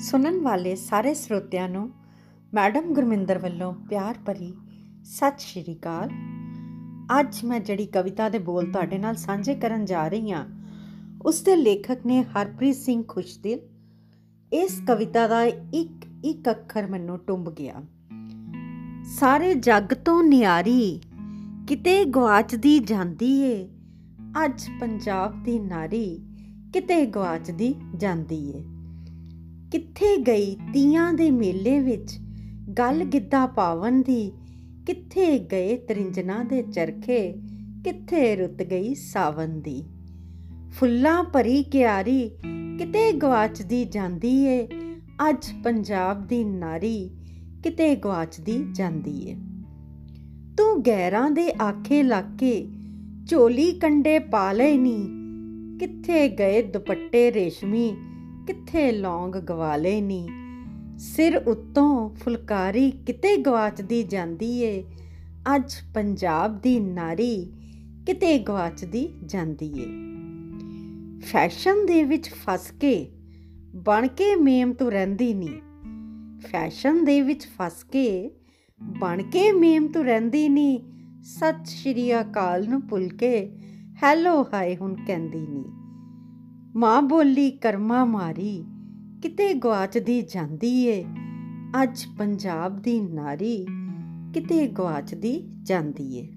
ਸੁਣਨ ਵਾਲੇ ਸਾਰੇ ਸਰੋਤਿਆਂ ਨੂੰ ਮੈਡਮ ਗੁਰਮਿੰਦਰ ਵੱਲੋਂ ਪਿਆਰ ਭਰੀ ਸਤਿ ਸ਼੍ਰੀ ਅਕਾਲ। ਅੱਜ ਮੈਂ ਜਿਹੜੀ ਕਵਿਤਾ ਦੇ ਬੋਲ ਤੁਹਾਡੇ ਨਾਲ ਸਾਂਝੇ ਕਰਨ ਜਾ ਰਹੀ ਹਾਂ, ਉਸ ਦੇ ਲੇਖਕ ਨੇ ਹਰਪ੍ਰੀਤ ਸਿੰਘ ਖੁਸ਼ਦਿਲ। ਇਸ ਕਵਿਤਾ ਦਾ ਇੱਕ ਇੱਕ ਅੱਖਰ ਮੈਨੂੰ ਟੁੰਬ ਗਿਆ। ਸਾਰੇ ਜੱਗ ਤੋਂ ਨਿਆਰੀ, ਕਿਤੇ ਗਵਾਚਦੀ ਜਾਂਦੀ ਏ। ਅੱਜ ਪੰਜਾਬ ਦੀ ਨਾਰੀ, ਕਿਤੇ ਗਵਾਚਦੀ ਜਾਂਦੀ ਏ। ਕਿੱਥੇ ਗਈ ਤੀਆਂ ਦੇ ਮੇਲੇ ਵਿੱਚ? ਗੱਲ ਗਿੱਧਾ ਪਾਵਨ ਦੀ। ਕਿੱਥੇ ਗਏ ਤਰਿੰਜਨਾ ਦੇ ਚਰਖੇ? ਕਿੱਥੇ ਰੁੱਤ ਗਈ ਸਾਵਨ ਦੀ? ਫੁੱਲਾਂ ਭਰੀ ਕਿਆਰੀ ਕਿਤੇ ਗਵਾਚਦੀ ਜਾਂਦੀ ਏ। ਅੱਜ ਪੰਜਾਬ ਦੀ ਨਾਰੀ ਕਿਤੇ ਗਵਾਚਦੀ ਜਾਂਦੀ ਏ। ਤੂੰ ਗੈਰਾਂ ਦੇ ਆਖੇ ਲਾਕੇ ਝੋਲੀ ਕੰਡੇ ਪਾ ਲੈ ਨੀ। ਕਿੱਥੇ ਗਏ ਦੁਪੱਟੇ ਰੇਸ਼ਮੀ? ਕਿੱਥੇ ਲੌਂਗ ਗਵਾ ਲੈ ਨੀ। ਸਿਰ ਉੱਤੋਂ ਫੁਲਕਾਰੀ ਕਿਤੇ ਗਵਾਚਦੀ ਜਾਂਦੀ ਏ। ਅੱਜ ਪੰਜਾਬ ਦੀ ਨਾਰੀ ਕਿਤੇ ਗਵਾਚਦੀ ਜਾਂਦੀ ਏ। ਫੈਸ਼ਨ ਦੇ ਵਿੱਚ ਫਸ ਕੇ ਬਣ ਕੇ ਮੇਮ ਤੂੰ ਰਹਿੰਦੀ ਨਹੀਂ ਫੈਸ਼ਨ ਦੇ ਵਿੱਚ ਫਸ ਕੇ ਬਣ ਕੇ ਮੇਮ ਤੂੰ ਰਹਿੰਦੀ ਨਹੀਂ ਸਤਿ ਸ਼੍ਰੀ ਅਕਾਲ ਨੂੰ ਭੁੱਲ ਕੇ ਹੈਲੋ ਹਾਏ ਹੁਣ ਕਹਿੰਦੀ ਨਹੀਂ ਮਾਂ ਬੋਲੀ ਕਰਮਾ ਮਾਰੀ, ਕਿਤੇ ਗਵਾਚਦੀ ਜਾਂਦੀ ਏ, ਅੱਜ ਪੰਜਾਬ ਦੀ ਨਾਰੀ, ਕਿਤੇ ਗਵਾਚਦੀ ਜਾਂਦੀ ਏ।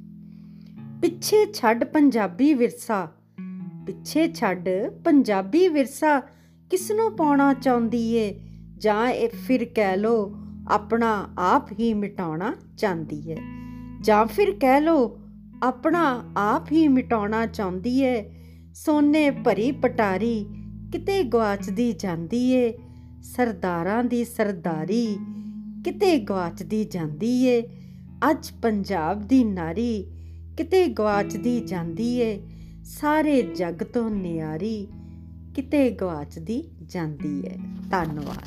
ਪਿੱਛੇ ਛੱਡ ਪੰਜਾਬੀ ਵਿਰਸਾ, ਪਿੱਛੇ ਛੱਡ ਪੰਜਾਬੀ ਵਿਰਸਾ ਕਿਸ ਨੂੰ ਪਾਉਣਾ ਚਾਹੁੰਦੀ ਏ? ਜਾਂ ਇਹ ਫਿਰ ਕਹਿ ਲੋ ਆਪਣਾ ਆਪ ਹੀ ਮਿਟਾਉਣਾ ਚਾਹੁੰਦੀ ਏ? ਜਾਂ ਫਿਰ ਕਹਿ ਲੋ ਆਪਣਾ ਆਪ ਹੀ ਮਿਟਾਉਣਾ ਚਾਹੁੰਦੀ ਏ? ਸੋਨੇ ਭਰੀ ਪਟਾਰੀ ਕਿਤੇ ਗਵਾਚਦੀ ਜਾਂਦੀ ਏ। ਸਰਦਾਰਾਂ ਦੀ ਸਰਦਾਰੀ ਕਿਤੇ ਗਵਾਚਦੀ ਜਾਂਦੀ ਏ। ਅੱਜ ਪੰਜਾਬ ਦੀ ਨਾਰੀ ਕਿਤੇ ਗਵਾਚਦੀ ਜਾਂਦੀ ਏ। ਸਾਰੇ ਜੱਗ ਤੋਂ ਨਿਆਰੀ ਕਿਤੇ ਗਵਾਚਦੀ ਜਾਂਦੀ ਏ। ਧੰਨਵਾਦ।